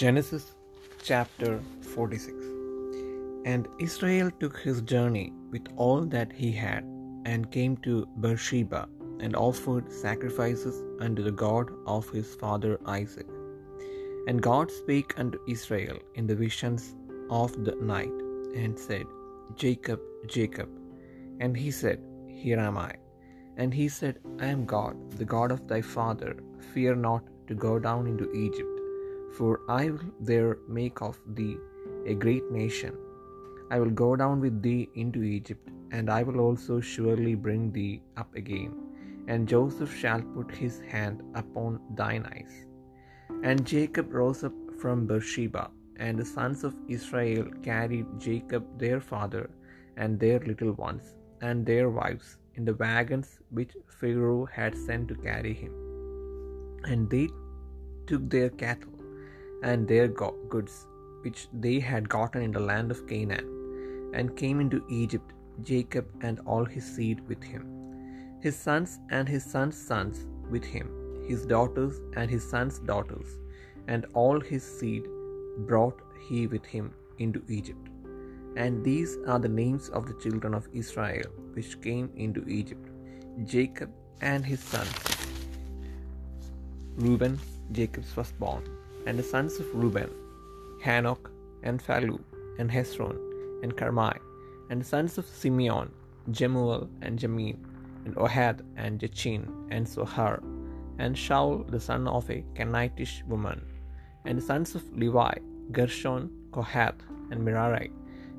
Genesis chapter 46 And Israel took his journey with all that he had, and came to Beersheba, and offered sacrifices unto the God of his father Isaac. And God spake unto Israel in the visions of the night, and said, Jacob, Jacob. And he said, Here am I. And he said, I am God, the God of thy father. Fear not to go down into Egypt for I will there make of thee a great nation. I will go down with thee into Egypt, and I will also surely bring thee up again. And Joseph shall put his hand upon thine eyes. And Jacob rose up from Beersheba, and the sons of Israel carried Jacob their father, and their little ones, and their wives, in the wagons which Pharaoh had sent to carry him. And they took their cattle and their goods which they had gotten in the land of Canaan, and came into Egypt, Jacob and all his seed with him, his sons and his sons' sons with him, his daughters and his sons' daughters, and all his seed brought he with him into Egypt. And these are the names of the children of Israel which came into Egypt Jacob and his sons. Reuben, Jacob's firstborn and the sons of Reuben, Hanoch, and Phallu, and Hezron, and Carmi, and the sons of Simeon, Jemuel, and Jamin, and Ohad, and Jachin, and Zohar, and Shaul, the son of a Canaanitish woman, and the sons of Levi, Gershon, Kohath, and Merari,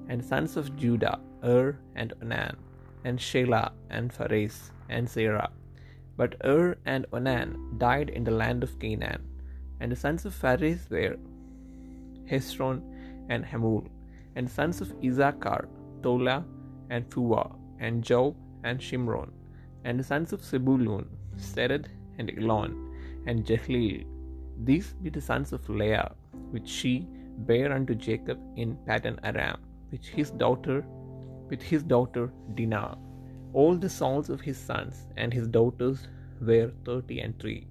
and the sons of Judah, Ur, and Onan, and Shelah, and Phares, and Zerah. But Ur and Onan died in the land of Canaan and the sons of Phares were Hezron and Hamul. And the sons of Issachar, Tola and Phua, and Job and Shimron. And the sons of Zebulun, Sered and Elon, and Jehleel. These be the sons of Leah, which she bare unto Jacob in Paddan Aram, which his daughter, with his daughter Dinah. All the souls of his sons and his daughters were thirty and three.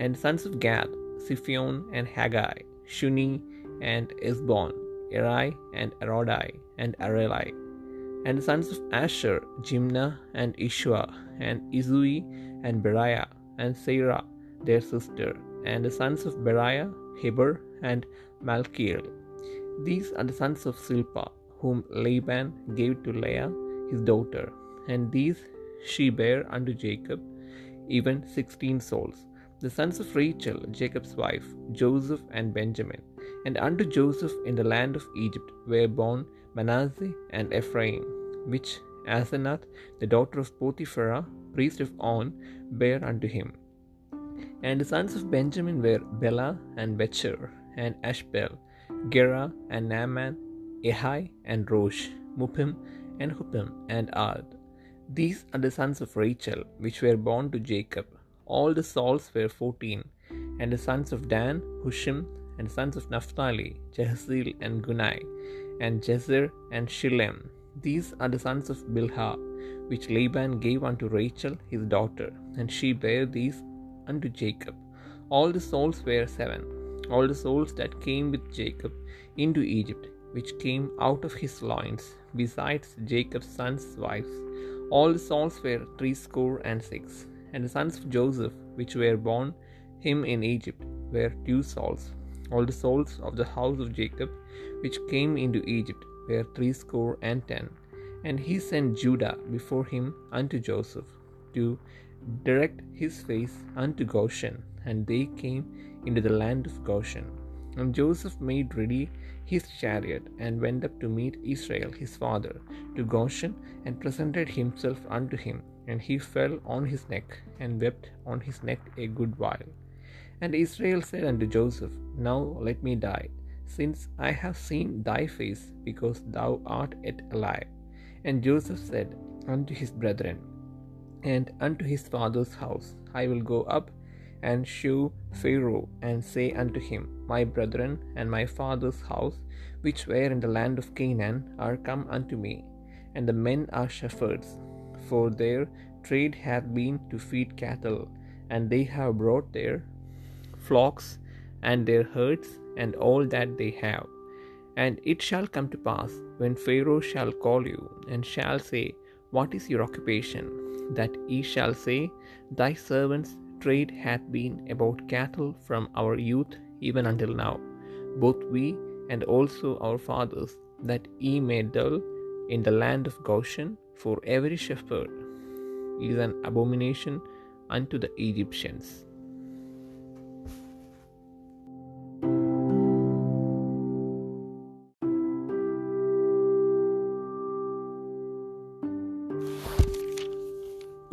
And sons of Gad, Ziphion and Haggi, Shuni and Ezbon, Eri and Arodi and Areli. And the sons of Asher, Jimnah and Ishuah, and Isui and Beriah, and Sarah their sister, and the sons of Beriah, Heber and Malchiel. These are the sons of Zilpah, whom Laban gave to Leah his daughter, and these she bare unto Jacob, even sixteen souls the sons of Rachel, Jacob's wife, Joseph and Benjamin. And unto Joseph in the land of Egypt were born Manasseh and Ephraim, which Asenath, the daughter of Potipherah, priest of On, bare unto him. And the sons of Benjamin were Bela and Becher, and Ashbel, Gera and Naaman, Ehi and Rosh, Muppim and Huppim and Ard. These are the sons of Rachel, which were born to Jacob all the souls were fourteen, and the sons of Dan, Hushim, and sons of Naphtali, Jahzeel and Guni, and Jezer and Shillem. These are the sons of Bilhah, which Laban gave unto Rachel his daughter, and she bare these unto Jacob. All the souls were seven, all the souls that came with Jacob into Egypt, which came out of his loins, besides Jacob's sons' wives. All the souls were threescore and six and the sons of Joseph, which were born him in Egypt, were two souls. All the souls of the house of Jacob, which came into Egypt, were threescore and ten. And he sent Judah before him unto Joseph, to direct his face unto Goshen, and they came into the land of Goshen. And Joseph made ready his chariot, and went up to meet Israel his father to Goshen, and presented himself unto him and he fell on his neck, and wept on his neck a good while. And Israel said unto Joseph, Now let me die, since I have seen thy face, because thou art yet alive. And Joseph said unto his brethren, and unto his father's house, I will go up and shew Pharaoh, and say unto him, My brethren and my father's house, which were in the land of Canaan, are come unto me, and the men are shepherds for their trade hath been to feed cattle, and they have brought their flocks and their herds and all that they have. And it shall come to pass, when Pharaoh shall call you, and shall say, What is your occupation? that ye shall say, Thy servant's trade hath been about cattle from our youth even until now, both we and also our fathers, that ye may dwell in the land of Goshen, for every shepherd is an abomination unto the Egyptians.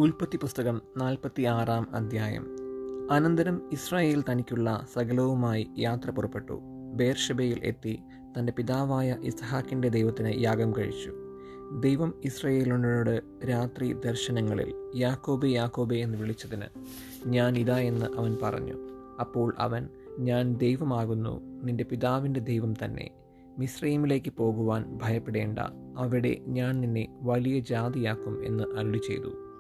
ഉൽപ്പത്തി പുസ്തകം നാൽപ്പത്തി ആറാം അധ്യായം. അനന്തരം Israel തനിക്കുള്ള സകലവുമായി യാത്ര പുറപ്പെട്ടു. ബേർഷബയിൽ എത്തി തന്റെ പിതാവായ ഇസ്ഹാക്കിന്റെ ദൈവത്തിന് യാഗം കഴിച്ചു. ദൈവം ഇസ്രയേലിനോട് രാത്രി ദർശനങ്ങളിൽ യാക്കോബെ യാക്കോബെ എന്ന് വിളിച്ചതിന് ഞാൻ ഇതാ എന്ന് അവൻ പറഞ്ഞു. അപ്പോൾ അവൻ ഞാൻ ദൈവമാകുന്നു നിന്റെ പിതാവിന്റെ ദൈവം തന്നെ. മിശ്രൈമിലേക്ക് പോകുവാൻ ഭയപ്പെടേണ്ട അവിടെ ഞാൻ നിന്നെ വലിയ ജാതിയാക്കും എന്ന് അരുളി ചെയ്തു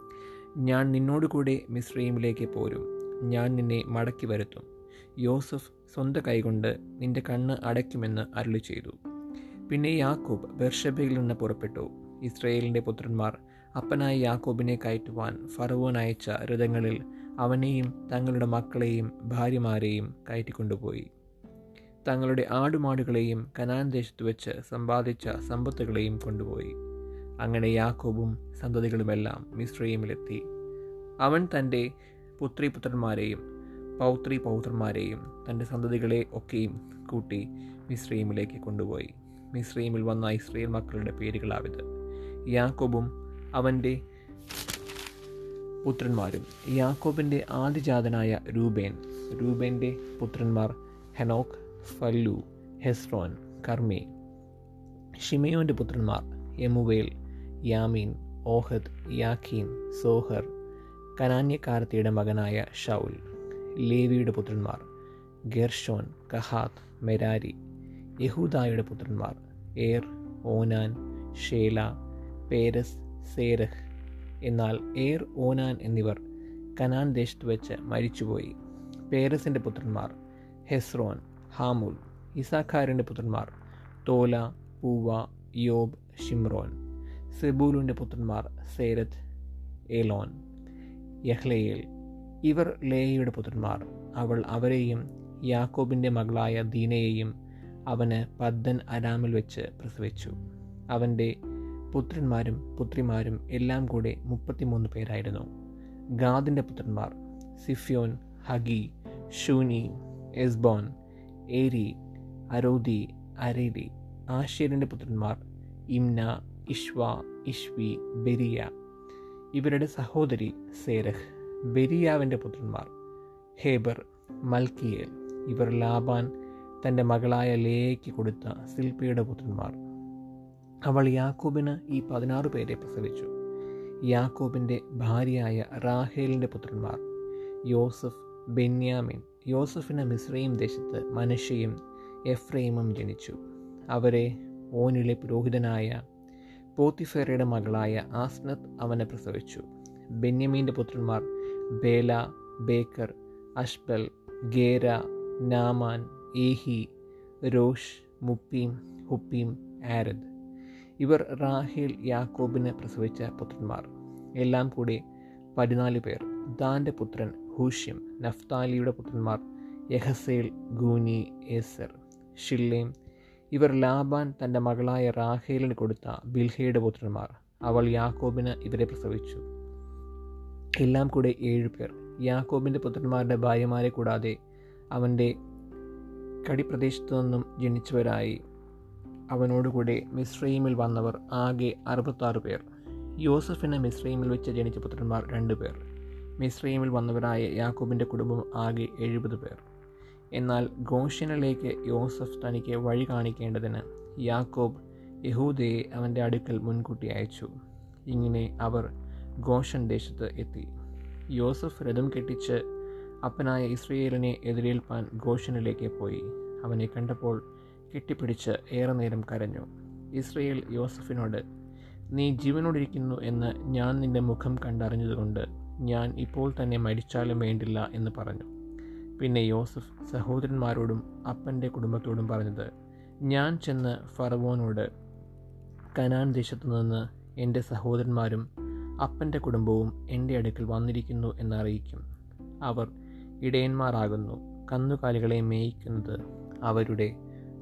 ഞാൻ നിന്നോടുകൂടെ മിശ്രീമിലേക്ക് പോരും. ഞാൻ നിന്നെ മടക്കി വരുത്തും. യോസഫ് സ്വന്തം കൈകൊണ്ട് നിന്റെ കണ്ണ് അടയ്ക്കുമെന്ന് അരുളി ചെയ്തു പിന്നെ യാക്കോബ് ബെർഷബയിൽ നിന്ന് പുറപ്പെട്ടു. ഇസ്രയേലിന്റെ പുത്രന്മാർ അപ്പനായ യാക്കോബിനെ കയറ്റുവാൻ ഫറവോൻ അയച്ച രഥങ്ങളിൽ അവനെയും തങ്ങളുടെ മക്കളെയും ഭാര്യമാരെയും കയറ്റിക്കൊണ്ടുപോയി. തങ്ങളുടെ ആടുമാടുകളെയും കനാൻ ദേശത്ത് വെച്ച് സമ്പാദിച്ച സമ്പത്തുകളെയും കൊണ്ടുപോയി. അങ്ങനെ യാക്കോബും സന്തതികളുമെല്ലാം മിശ്രയിമിലെത്തി അവൻ തന്റെ പുത്രിപുത്രന്മാരെയും പൗത്രി പൗത്രന്മാരെയും തന്റെ സന്തതികളെ ഒക്കെയും കൂട്ടി മിശ്രയിമിലേക്ക് കൊണ്ടുപോയി. മിശ്രയിമിൽ വന്ന ഇസ്രയേൽ മക്കളുടെ പേരുകളാവിത്. യാക്കോബും അവന്റെ പുത്രന്മാരും. യാക്കോബിന്റെ ആദ്യജാതനായ രൂബേൻ. രൂബേന്റെ പുത്രന്മാർ ഹെനോക്ക് ഫല്ലു ഹെസ്രോൻ കർമ്മി. ഷിമയോന്റെ പുത്രന്മാർ യമുവേൽ യാമീൻ ഓഹദ് യാഖീൻ സോഹർ കനാന്യക്കാരത്തിയുടെ മകനായ ഷൗൽ ലേവിയുടെ പുത്രന്മാർ ഗെർഷോൻ കഹാത്ത് മെരാരി യഹൂദായുടെ പുത്രന്മാർ ഏർ ഓനാൻ ഷേല പേരസ് സേരഹ്. എന്നാൽ ഏർ ഓനാൻ എന്നിവർ കനാൻ ദേശത്ത് വെച്ച് മരിച്ചുപോയി. പേരസിന്റെ പുത്രന്മാർ ഹെസ്രോൻ ഹാമുൽ ഇസാഖാരിന്റെ പുത്രന്മാർ തോല പൂവ യോബ് ഷിംറോൻ സെബൂലുന്റെ പുത്രന്മാർ സേരത്ത് ഏലോൻ യഹ്ലയേൽ. ഇവർ ലേയയുടെ പുത്രന്മാർ. അവൾ അവരെയും യാക്കോബിന്റെ മകളായ ദീനയെയും അവന് പദ്ദൻ അരാമിൽ വെച്ച് പ്രസവിച്ചു. അവന്റെ പുത്രന്മാരും പുത്രിമാരും എല്ലാം കൂടെ മുപ്പത്തിമൂന്ന് പേരായിരുന്നു. ഗാദിന്റെ പുത്രന്മാർ സിഫ്യോൻ ഹഗി ഷൂനി എസ്ബോൻ ഏരി അരോദി അരേലി. ആഷേരിന്റെ പുത്രന്മാർ ഇംന ഇഷ്വ ഇഷ്വി ബെരിയ. ഇവരുടെ സഹോദരി സേരഹ് ബെരിയാവിന്റെ പുത്രന്മാർ. Heber Malchiel. ഇവർ ലാബാൻ തന്റെ മകളായ ലേയയ്ക്ക് കൊടുത്ത സിൽപ്പിയുടെ പുത്രന്മാർ. അവൾ യാക്കോബിന് ഈ പതിനാറ് പേരെ പ്രസവിച്ചു. യാക്കോബിന്റെ ഭാര്യയായ റാഹേലിന്റെ പുത്രന്മാർ. യോസഫ് ബെന്യാമിൻ. യോസഫിന് മിസ്രൈം ദേശത്ത് മനുഷ്യയും എഫ്രൈമും ജനിച്ചു. അവരെ ഓനിലെ പുരോഹിതനായ പോത്തിഫേറയുടെ മകളായ ആസ്നത്ത് അവനെ പ്രസവിച്ചു. ബെന്യമീന്റെ പുത്രന്മാർ Bela Becher Ashbel Gera Naaman Ehi Rosh Muppim Huppim Ard. ഇവർ റാഹേൽ യാക്കോബിനെ പ്രസവിച്ച പുത്രന്മാർ. എല്ലാം കൂടി പതിനാല് പേർ. ദാന്റെ പുത്രൻ ഹൂഷ്യം നഫ്താലിയുടെ പുത്രന്മാർ യഹസേൽ ഗൂനി ഏസർ ഷില്ലേം ഇവർ ലാബാൻ തന്റെ മകളായ റാഹേലിന് കൊടുത്ത ബിൽഹയുടെ പുത്രന്മാർ. അവൾ യാക്കോബിന് ഇവരെ പ്രസവിച്ചു. എല്ലാം കൂടെ ഏഴ് പേർ. യാക്കോബിന്റെ പുത്രന്മാരുടെ ഭാര്യമാരെ കൂടാതെ അവന്റെ കടിപ്രദേശത്തു നിന്നും ജനിച്ചവരായി അവനോടുകൂടെ മിസ്രൈമിൽ വന്നവർ ആകെ അറുപത്താറ് പേർ. യോസഫിന് മിസ്രൈമിൽ വെച്ച് ജനിച്ച പുത്രന്മാർ രണ്ട് പേർ. മിസ്രൈമിൽ വന്നവരായ യാക്കോബിന്റെ കുടുംബം ആകെ എഴുപത് പേർ. എന്നാൽ ഗോഷ്യനിലേക്ക് യോസഫ് തനിക്ക് വഴി കാണിക്കേണ്ടതിന് യാക്കോബ് യഹൂദയെ അവന്റെ അടുക്കൽ മുൻകൂട്ടി അയച്ചു. ഇങ്ങനെ അവർ ഗോഷൻ ദേശത്ത് എത്തി. യോസഫ് രഥം കെട്ടിച്ച് അപ്പനായ ഇസ്രയേലിനെ എതിരേൽപ്പാൻ ഗോഷനിലേക്ക് പോയി. അവനെ കണ്ടപ്പോൾ കെട്ടിപ്പിടിച്ച് ഏറെ നേരം കരഞ്ഞു. ഇസ്രയേൽ യോസഫിനോട് നീ ജീവനോടിരിക്കുന്നു എന്ന് ഞാൻ നിന്റെ മുഖം കണ്ടറിഞ്ഞതുകൊണ്ട് ഞാൻ ഇപ്പോൾ തന്നെ മരിച്ചാലും വേണ്ടില്ല എന്ന് പറഞ്ഞു. പിന്നെ യോസഫ് സഹോദരന്മാരോടും അപ്പന്റെ കുടുംബത്തോടും പറഞ്ഞത് ഞാൻ ചെന്ന് ഫറവോനോട് കനാൻ ദേശത്തു നിന്ന് എന്റെ സഹോദരന്മാരും അപ്പന്റെ കുടുംബവും എന്റെ അടുക്കൽ വന്നിരിക്കുന്നു എന്നറിയിക്കും. അവർ ഇടയന്മാരാകുന്നു കന്നുകാലികളെ മേയിക്കുന്നത് അവരുടെ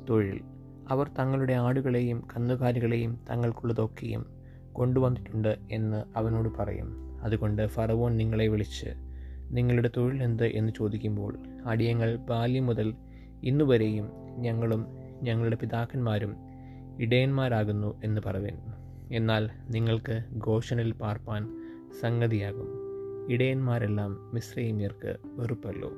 തൊഴിൽ. അവർ തങ്ങളുടെ ആടുകളെയും കന്നുകാലികളെയും തങ്ങൾക്കുള്ളതൊക്കെയും കൊണ്ടുവന്നിട്ടുണ്ട് എന്ന് അവനോട് പറയും. അതുകൊണ്ട് ഫറവോൻ നിങ്ങളെ വിളിച്ച് നിങ്ങളുടെ തൊഴിൽ എന്ത് എന്ന് ചോദിക്കുമ്പോൾ അടിയങ്ങൾ ബാല്യം മുതൽ ഇന്നുവരെയും ഞങ്ങളും ഞങ്ങളുടെ പിതാക്കന്മാരും ഇടയന്മാരാകുന്നു എന്ന് പറവേൻ. എന്നാൽ നിങ്ങൾക്ക് ഘോഷണിൽ പാർപ്പാൻ സംഗതിയാകും. ഇടയന്മാരെല്ലാം മിശ്രൈമ്യർക്ക് വെറുപ്പല്ലോ.